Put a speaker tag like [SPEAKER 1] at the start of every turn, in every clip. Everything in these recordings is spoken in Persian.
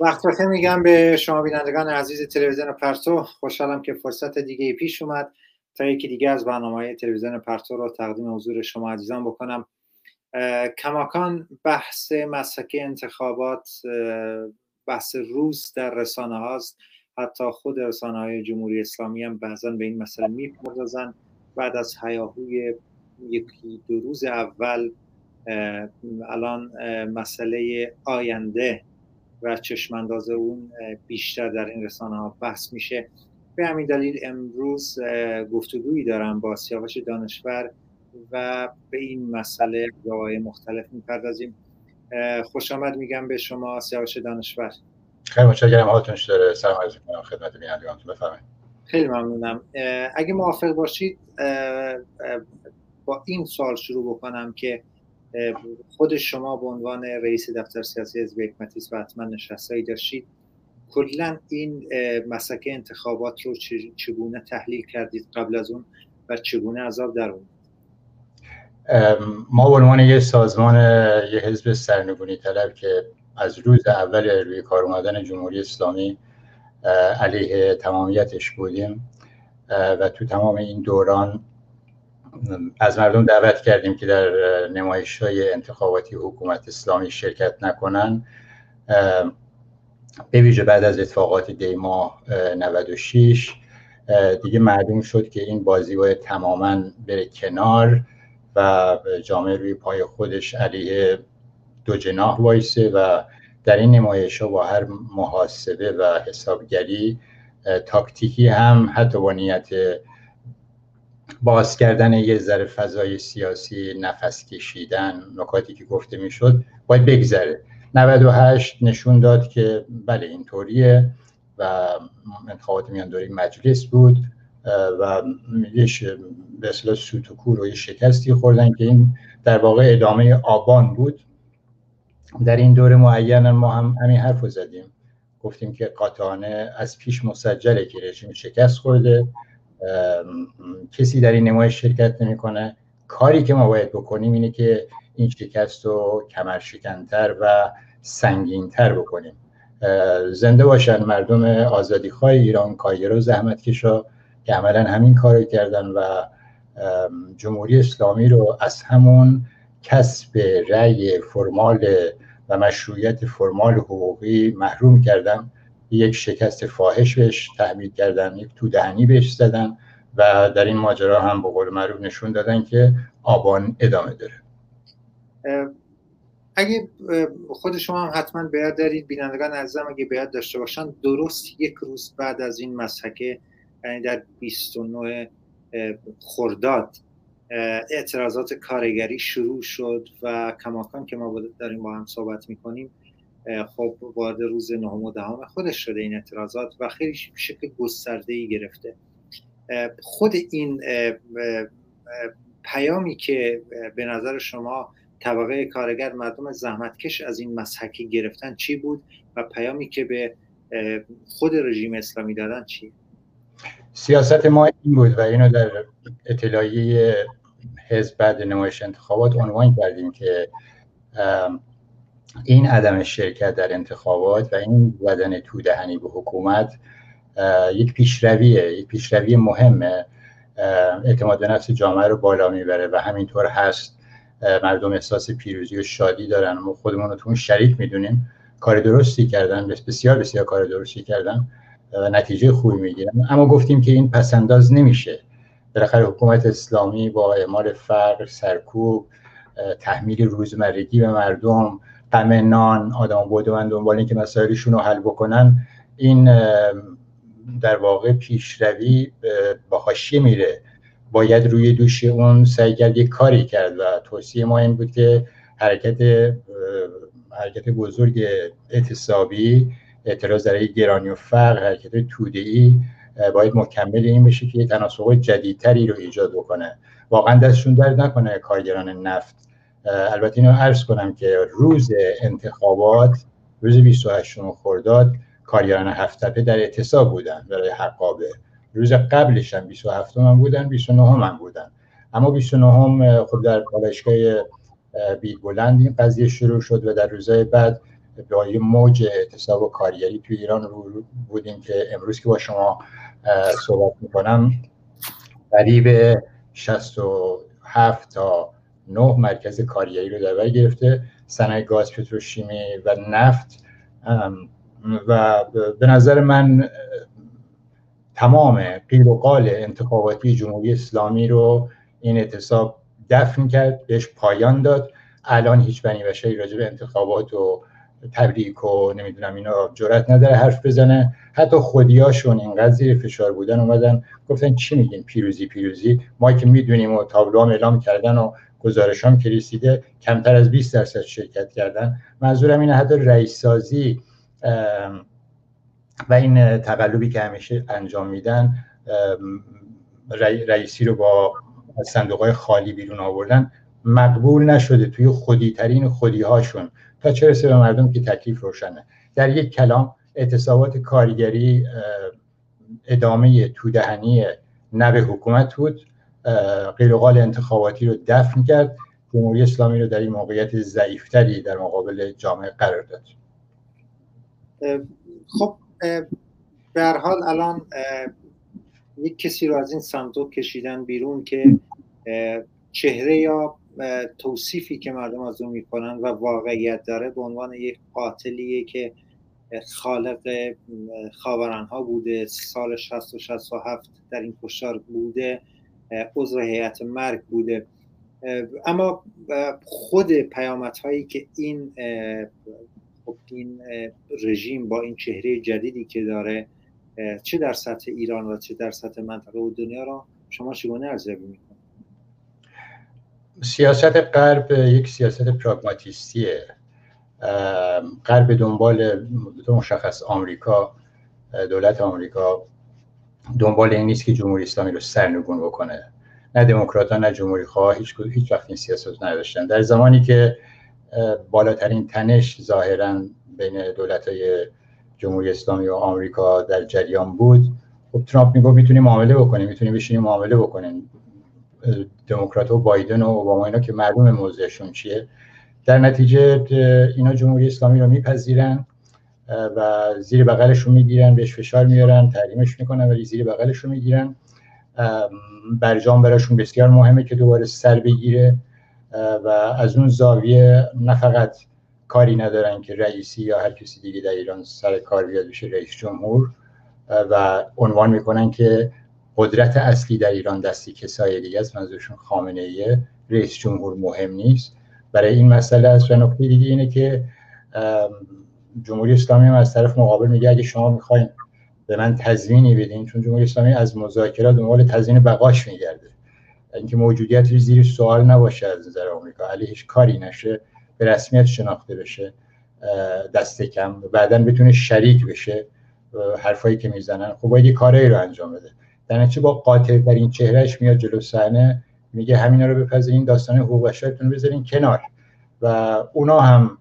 [SPEAKER 1] وقت بخیر میگم به شما بینندگان عزیز تلویزیون پرتو. خوشحالم که فرصت دیگه پیش اومد تا یکی دیگه از برنامه تلویزیون پرتو رو تقدیم حضور شما عزیزان بکنم. کماکان بحث مسکه انتخابات بحث روز در رسانه هاست. حتی خود رسانه های جمهوری اسلامی هم بعضا به این مسئله می‌پردازن. بعد از حیاهوی یکی دو روز اول الان مسئله آینده و چشمانداز اون بیشتر در این رسانه ها بحث میشه. به همین دلیل امروز گفتگویی دارم با سیاوش دانشور و به این مسئله جاهای مختلف می‌پردازیم. خوش آمد میگم به شما سیاوش دانشور.
[SPEAKER 2] خیلی متشکرم. حالتون داره؟ سلام عرض می‌کنم خدمت بینندگانتون بفرمایید.
[SPEAKER 1] خیلی ممنونم. اگه موافق باشید با این سوال شروع بکنم که خود شما به عنوان رئیس دفتر سیاسی حزب حکمتی و حتما نشستایی داشتید. کلا این مسکه انتخابات رو چگونه تحلیل کردید قبل از اون و چگونه عذاب در اون
[SPEAKER 2] ما به عنوان یه سازمان یه حزب سرنگونی طلب که از روز اول روی کار اومدن جمهوری اسلامی علیه تمامیتش بودیم و تو تمام این دوران از مردم دعوت کردیم که در نمایش های انتخاباتی حکومت اسلامی شرکت نکنن. به ویژه بعد از اتفاقات دیما 96 دیگه معلوم شد که این بازی باید تماما بره کنار و جامعه روی پای خودش علیه دو جناح وایسه و در این نمایش ها با هر محاسبه و حسابگری تاکتیکی هم حتی با نیت باز کردن یه ذره فضای سیاسی نفس کشیدن نکاتی که گفته می‌شد باید بگذره. 98 نشون داد که بله اینطوریه و انتخابات میانداری مجلس بود و به اصطلاح سوت و کور و یه شکستی خوردن که این در واقع ادامه آبان بود. در این دوره معین ما هم همین حرف رو زدیم. گفتیم که قاطعانه از پیش مسجله که رژیم شکست خورده. کسی در این نمایش شرکت نمی‌کنه. کاری که ما باید بکنیم اینه که این شکست رو کمرشکنتر و سنگینتر بکنیم. زنده باشن مردم آزادی خواهی ایران کایر و زحمت کشا که عملا همین کار رو کردن و جمهوری اسلامی رو از همون کسب رأی فرمال و مشروعیت فرمال حقوقی محروم کردن. یک شکست فاحش بهش تحمیل کردن یک تو دهنی بهش زدن و در این ماجرا هم به قول معروف نشون دادن که آبان ادامه داره.
[SPEAKER 1] اگه خود شما هم حتما بیاد دارید بینندگان عزیزم اگه بیاد داشته باشن درست یک روز بعد از این مسحکه یعنی در 29 خرداد اعتراضات کارگری شروع شد و کماکان که ما داریم با هم صحبت می‌کنیم خب وارد روز نهم و دهم خودش شده این اعتراضات و خیلی شکل گسترده ای گرفته. خود این پیامی که به نظر شما طبقه کارگر مردم زحمتکش از این مسحکی گرفتن چی بود و پیامی که به خود رژیم اسلامی دادن چی؟
[SPEAKER 2] سیاست ما این بود و اینو در اطلاعیه حزب بعد نمایش انتخابات عنوان کردیم که این عدم شرکت در انتخابات و این زدن تو دهنی به حکومت یک پیشرویه یک پیشروی مهمه. اعتماد به نفس جامعه رو بالا می‌بره و همینطور هست. مردم احساس پیروزی و شادی دارن. ما خودمون رو تو اون شریک می‌دونیم. کار درستی کردن بسیار بسیار کار درستی کردن و نتیجه خوبی می‌گیرن. اما گفتیم که این پسنداز نمیشه. بالاخره حکومت اسلامی با اعمال فقر سرکوب تحمیل روزمرگی به مردم غم نان آدم من دنبال اینکه مسائلشون رو حل بکنن این در واقع پیشروی با حاشیه میره. باید روی دوش اون سعی کرد یک کاری کرد و توصیه ما این بود که حرکت حرکت بزرگ اعتصابی اعتراض در گرانی و فقر حرکت توده ای باید مکمل این بشه که تناسق جدیدتری رو ایجاد بکنه. واقعا دستشون درد نکنه کارگران نفت. البته اینو عرض کنم که روز انتخابات روز 28 خرداد کارگران هفتپه در اعتصاب بودن برای حقابه روز قبلش هم 27 هم بودن 29 هم بودن. اما 29 هم خب در پالایشگاه بید بلند این قضیه شروع شد و در روزهای بعد با یه موج اعتصاب و کارگری توی ایران بودیم که امروز که با شما صحبت می‌کنم. قریب 67 تا 9 مرکز کارگری رو در بر گرفته صنایع گاز پتروشیمی و نفت. و به نظر من تمام قیل و قال انتخاباتی جمهوری اسلامی رو این اعتصاب دفن کرد بهش پایان داد. الان هیچ بنی بشری راجع به انتخابات و تبریک و نمی‌دونم اینا جرات نداره حرف بزنه. حتی خودیاشون اینقدر زیر فشار بودن اومدن گفتن چی میگین؟ پیروزی پیروزی. ما که می‌دونیم و تابلو هم اعلام کردن و گزارش هم که رسیده کمتر از 20 درصد شرکت کردن. منظورم اینه حتی رئیس سازی و این تقلبی که همیشه انجام میدن رئیسی رو با صندوق های خالی بیرون آوردن مقبول نشده توی خودی ترین خودی هاشون تا چه رسه به مردم که تکلیف روشنه. در یک کلام اعتصابات کارگری ادامه تودهنی نو حکومت بود. قیلقال انتخاباتی رو دفن کرد. جمهوری اسلامی رو در این موقعیت ضعیفتری در مقابل جامعه قرار داد.
[SPEAKER 1] خب به حال الان یک کسی رو از این صندوق کشیدن بیرون که چهره یا توصیفی که مردم از اون می‌کنن و واقعیت داره به عنوان یک قاتلیه که خالق ها بوده سال 60 و 67 در این کشتار بوده عضو هیئت مرگ بوده. اما خود هایی که این خب این رژیم با این چهره جدیدی که داره چه در سطح ایران و چه در سطح منطقه و دنیا را شما چگونه ارزیابی می‌کنید؟
[SPEAKER 2] سیاست غرب یک سیاست پراگماتیستیه. غرب دنبال مشخص آمریکا دولت آمریکا. دنبال این نیست که جمهوری اسلامی رو سرنگون بکنه. نه دموکرات نه جمهوری خواه هیچ هیچ وقت این سیاست نداشتن. در زمانی که بالاترین تنش ظاهرا بین دولت های جمهوری اسلامی و آمریکا در جریان بود خب ترامپ می‌گفت می‌تونیم معامله بکنیم می‌تونیم بشینیم معامله بکنیم. دموکرات و بایدن و اوباما اینا که معلوم موضعشون چیه؟ در نتیجه اینا جمهوری اسلامی رو میپذیرن و زیر بغلشون می‌گیرن بهش فشار میارن تحریمش می‌کنن ولی زیر بغلشون می‌گیرن. برجام براشون بسیار مهمه که دوباره سر بگیره و از اون زاویه نه فقط کاری ندارن که رئیسی یا هر کسی دیگه در ایران سر کار بیاد بشه رئیس جمهور. و عنوان می‌کنن که قدرت اصلی در ایران دستی کسای دیگه است منظورشون خامنه ایه رئیس جمهور مهم نیست. برای این مسئله است و نکته دیگه اینه که جمهوری اسلامی هم از طرف مقابل میگه اگه شما می‌خواین به من تضمینی بدین چون جمهوری اسلامی از مذاکرات دنبال تضمین بقاش میگرده. اینکه موجودیت زیر سوال نباشه از نظر آمریکا. علیهش کاری نشه به رسمیت شناخته بشه دست کم. بعدا بتونه شریک بشه حرفایی که می‌زنن. خب باید یه کاری رو انجام بده. در نتیجه با قاطع ترین چهرهش میاد جلو صحنه میگه همینا رو بپذیرین داستان حقوق بشرتون بذارین کنار. و اونا هم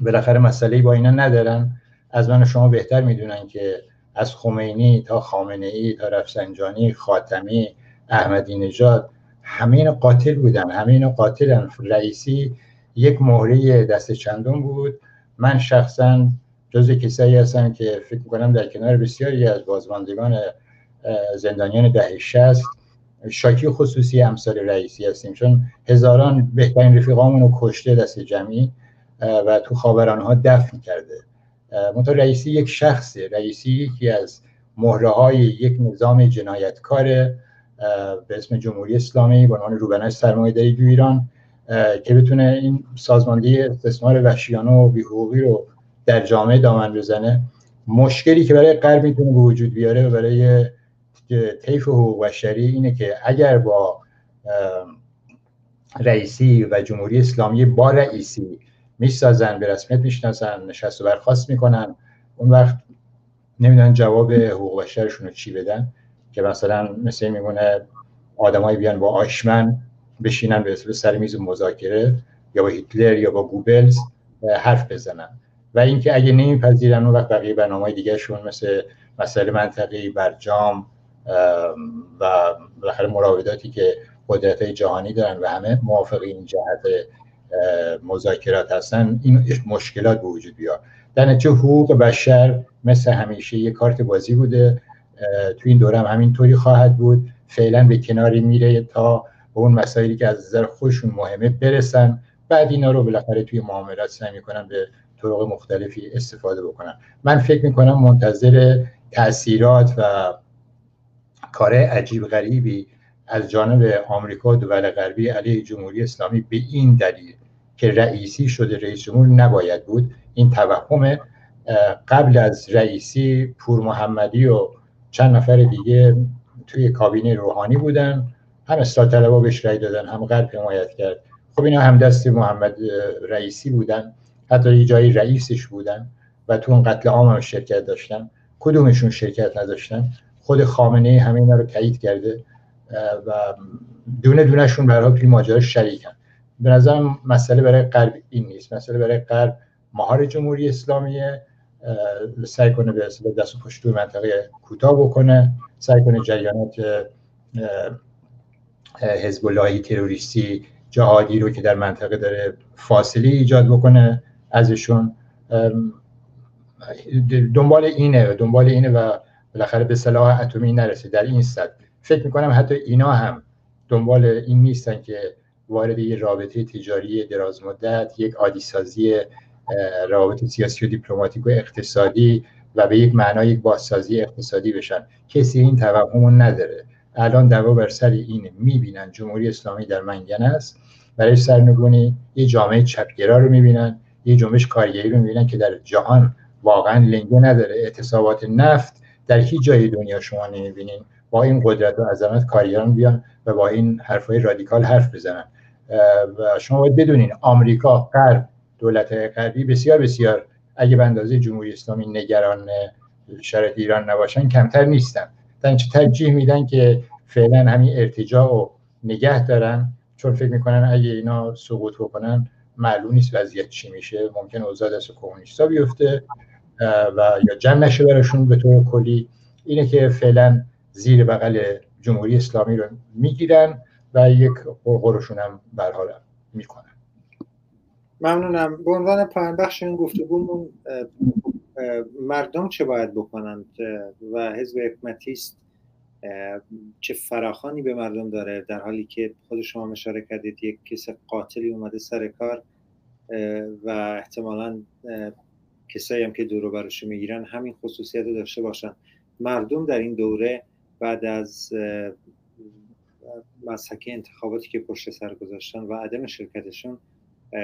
[SPEAKER 2] بالاخره مسئله با اینا ندارن. از من شما بهتر می‌دونن که از خمینی تا خامنه ای تا رفسنجانی خاتمی احمدی نژاد همه قاتل بودن همه اینا قاتلن. رئیسی یک مهره دست چندون بود. من شخصا جز کسایی هستم که فکر می‌کنم در کنار بسیاری از بازماندگان زندانیان دهه شست. شاکی خصوصی امثال رئیسی هستیم چون هزاران بهترین رفیقامون رو کشته دست جمعی و تو ها دفن کرده. منتها رئیسی یک شخصه. رئیسی یکی از مهره های یک نظام جنایتکار به اسم جمهوری اسلامی به عنوان روبنای سرمایه داری دو ایران که بتونه این سازماندهی استثمار وحشیانه و بیحقوقی رو در جامعه دامن بزنه. مشکلی که برای غرب می‌تونه به وجود بیاره و برای طیف حقوق بشری اینه که اگر با رئیسی و جمهوری اسلامی با رئیسی می‌سازن به رسمیت می‌شناسن نشست و برخواست می‌کنن اون وقت نمی‌دونن جواب حقوق بشرشون رو چی بدن که مثلا مثل میمونه آدمایی بیان با آشمن بشینن به سر میز مذاکره یا با هیتلر یا با گوبلز حرف بزنن. و اینکه اگه نمیپذیرن اون وقت بقیه برنامه دیگهشون مثل مسئله منطقی برجام و بالاخره مراوداتی که قدرت جهانی دارن و همه موافق این جهت مذاکرات هستن این مشکلات به وجود بیاد در نتیجه حقوق بشر مثل همیشه یه کارت بازی بوده. تو این دوره هم همینطوری خواهد بود. فعلا به کناری میره تا به اون مسائلی که از نظر خودشون مهمه برسن. بعد اینا رو بالاخره توی معاملات سعی می‌کنن به طرق مختلفی استفاده بکنن. من فکر می‌کنم منتظر تاثیرات و کار عجیب غریبی از جانب آمریکا و دول غربی علیه جمهوری اسلامی به این دلیل که رئیسی شده رئیس جمهور نباید بود این توهم قبل از رئیسی پور محمدی و چند نفر دیگه توی کابینه روحانی بودن هم اصلاح طلبا بهش رأی دادن هم غرب حمایت کرد. خب اینا هم دست محمد رئیسی بودن حتی یه جایی رئیسش بودن و تو اون قتل عام هم شرکت داشتن. کدومشون شرکت نداشتن؟ خود خامنه همه اینا رو تایید کرده و دونه دونهشون برای توی ماجرا شریکن به نظرم مسئله برای غرب این نیست. مسئله برای غرب مهار جمهوری اسلامیه سعی کنه به دست و پشت منطقه کوتاه بکنه. سعی کنه جریانات حزب اللهی تروریستی جهادی رو که در منطقه داره فاصله ایجاد بکنه ازشون. دنبال اینه دنبال اینه و بالاخره به سلاح اتمی نرسه در این صد فکر می‌کنم حتی اینا هم دنبال این نیستن که وارد یه رابطه تجاری دراز مدت یک عادی سازی روابط سیاسی و دیپلماتیک و اقتصادی و به یک معنای یک بازسازی اقتصادی بشن. کسی این توهم نداره. الان دعوا بر سر اینه می‌بینن جمهوری اسلامی در منگن است. برای سرنگونی یه جامعه چپگرا رو می‌بینن یه جنبش کارگری رو می‌بینن که در جهان واقعا لنگه نداره. اعتصابات نفت در هیچ جای دنیا شما نمی‌بینین. با این قدرت و عظمت کارگران بیان و با این حرفای رادیکال حرف بزنن. و شما باید بدونین آمریکا غرب دولت غربی بسیار بسیار اگه به اندازه جمهوری اسلامی نگران شرایط ایران نباشن کمتر نیستن. در ترجیح میدن که فعلا همین ارتجاع و نگه دارن؟ چون فکر می‌کنن اگه اینا سقوط بکنن معلوم نیست وضعیت چی میشه. ممکن اوضاع دست کمونیستا بیفته. و یا جمع نشه براشون به طور کلی. اینه که فعلا زیر بغل جمهوری اسلامی رو می‌گیرن و یک قرقرشون هم برحال می‌کنن.
[SPEAKER 1] ممنونم. به عنوان پایان بخش این گفتگومون مردم چه باید بکنند و حزب حکمتیست چه فراخانی به مردم داره؟ در حالی که خود شما اشاره کردید یک کس قاتلی اومده سر کار و احتمالا کسایی هم که دورو برش می‌گیرن همین خصوصیت رو داشته باشن. مردم در این دوره بعد از مسحک انتخاباتی که پشت سر گذاشتن و عدم شرکتشون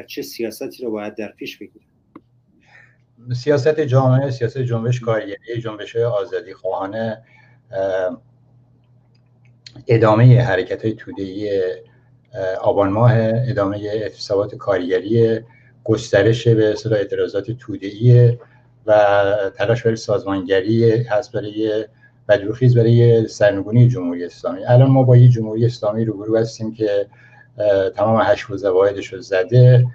[SPEAKER 1] چه سیاستی رو باید در پیش بگیرن؟
[SPEAKER 2] سیاست جامعه سیاست جنبش کارگری جنبش های آزادی خواهانه ادامه حرکت های تودهی آبان ماه ادامه اعتصابات کارگری گسترش به اصطلاح اعتراضات تودهی و تلاش برای سازمانگری هست برای بدروخیز برای سرنگونی جمهوری اسلامی. الان ما با یه جمهوری اسلامی روبرو هستیم که تمام هشت زوایدش رو زده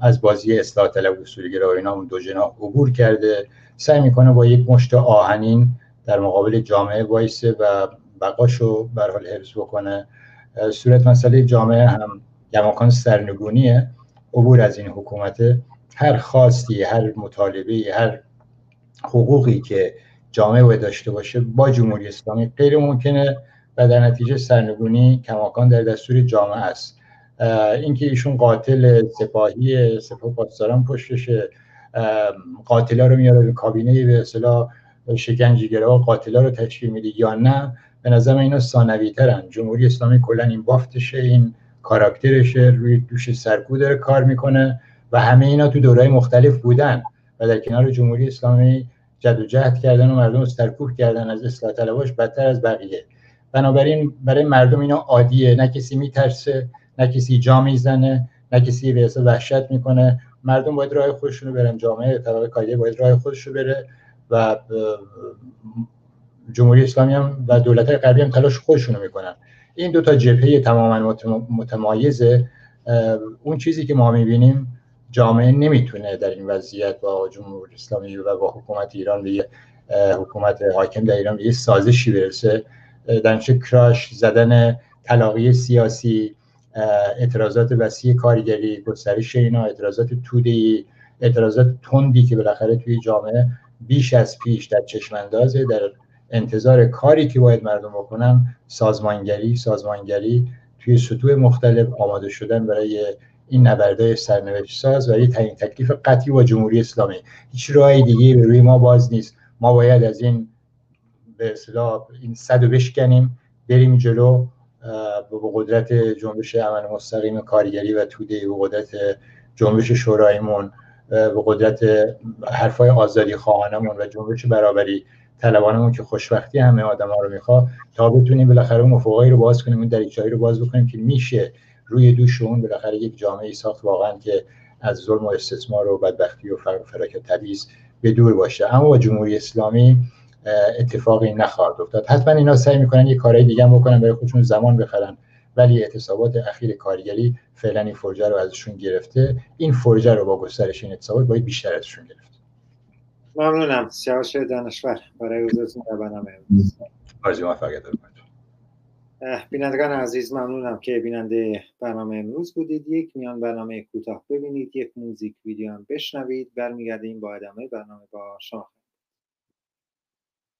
[SPEAKER 2] از بازی اصلاح طلب اصولگرا و اینا دو جناح عبور کرده. سعی می‌کنه با یک مشت آهنین در مقابل جامعه وایسه و بقاشو بر حال حفظ بکنه. صورت مسئله جامعه هم گماکان سرنگونیه. عبور از این حکومت هر خواستی هر مطالبه هر حقوقی که جامعه داشته باشه با جمهوری اسلامی غیر ممکنه و در نتیجه سرنگونی کماکان در دستور جامعه است. اینکه ایشون قاتل سپاهی سپاه پاسداران پشتشه قاتلا رو میاره به کابینه به اصطلاح شکنجهگرا قاتلا رو تشکیل میده یا نه به نظر اینا ثانوی ترن جمهوری اسلامی کلا این بافتشه این کاراکترشه روی دوش سرکو داره کار می‌کنه و همه اینا تو دورهای مختلف بودن و در کنار جمهوری اسلامی جد و جهد کردن و مردم رو کردن از اصلاح طلباش بدتر از بقیه. بنابراین برای مردم اینا عادیه. نه کسی میترسه نه کسی جا می‌زنه نه کسی به وحشت می‌کنه. مردم باید راه خودشونو برن جامعه طبقه کارگر باید راه خودش رو بره و جمهوری اسلامی هم و دولت غربی هم تلاش خودشونو می‌کنن. این دو تا جبهه تماما متمایزه اون چیزی که ما می‌بینیم جامعه نمی‌تونه در این وضعیت با جمهوری اسلامی و با حکومت ایران به حکومت حاکم در ایران به یه سازشی برسه. در کراش زدن تلاقی سیاسی اعتراضات وسیع کارگری گسترش اینا اعتراضات تودهی اعتراضات تندی که بالاخره توی جامعه بیش از پیش در چشماندازه در انتظار کاری که باید مردم بکنن سازمانگری سازمانگری توی سطوح مختلف آماده شدن برای این نبرده سرنوشت ساز و یه تعیین تکلیف قطعی با جمهوری اسلامی. هیچ راهی دیگه به روی ما باز نیست. ما باید از این به اصطلاح این صد بشکنیم بریم جلو به قدرت جنبش عمل مستقیم کارگری و توده به قدرت جنبش شوراییمون به قدرت حرفای آزادی خواهانمون و جنبش برابری. طلبانمون که خوشبختی همه آدم ها رو می‌خواد تا بتونیم بالاخره اون رو باز کنیم اون دریچه‌ای رو باز بکنیم که میشه روی دوش اون بالاخره یک جامعه ساخت واقعا که از ظلم و استثمار و بدبختی و فرق و فراکت تبعیض به دور باشه. اما با جمهوری اسلامی اتفاقی نخواهد افتاد. حتما اینا سعی می‌کنن یه کارهای دیگه هم بکنن برای خودشون زمان بخرن. ولی اعتصابات اخیر کارگری فعلا این فرجه رو ازشون گرفته. این فرجه رو با گسترش این اعتصابات باید بیشتر ازشون گرفت.
[SPEAKER 1] ممنونم. سیاوش دانشور. برای حضورتون در برنامه امروز.
[SPEAKER 2] آرزوی موفقیت
[SPEAKER 1] بینندگان عزیز ممنونم که بیننده برنامه امروز بودید. یک میان برنامه کوتاه ببینید یک موزیک ویدیو هم بشنوید. برمیگردیم با ادامه برنامه با شما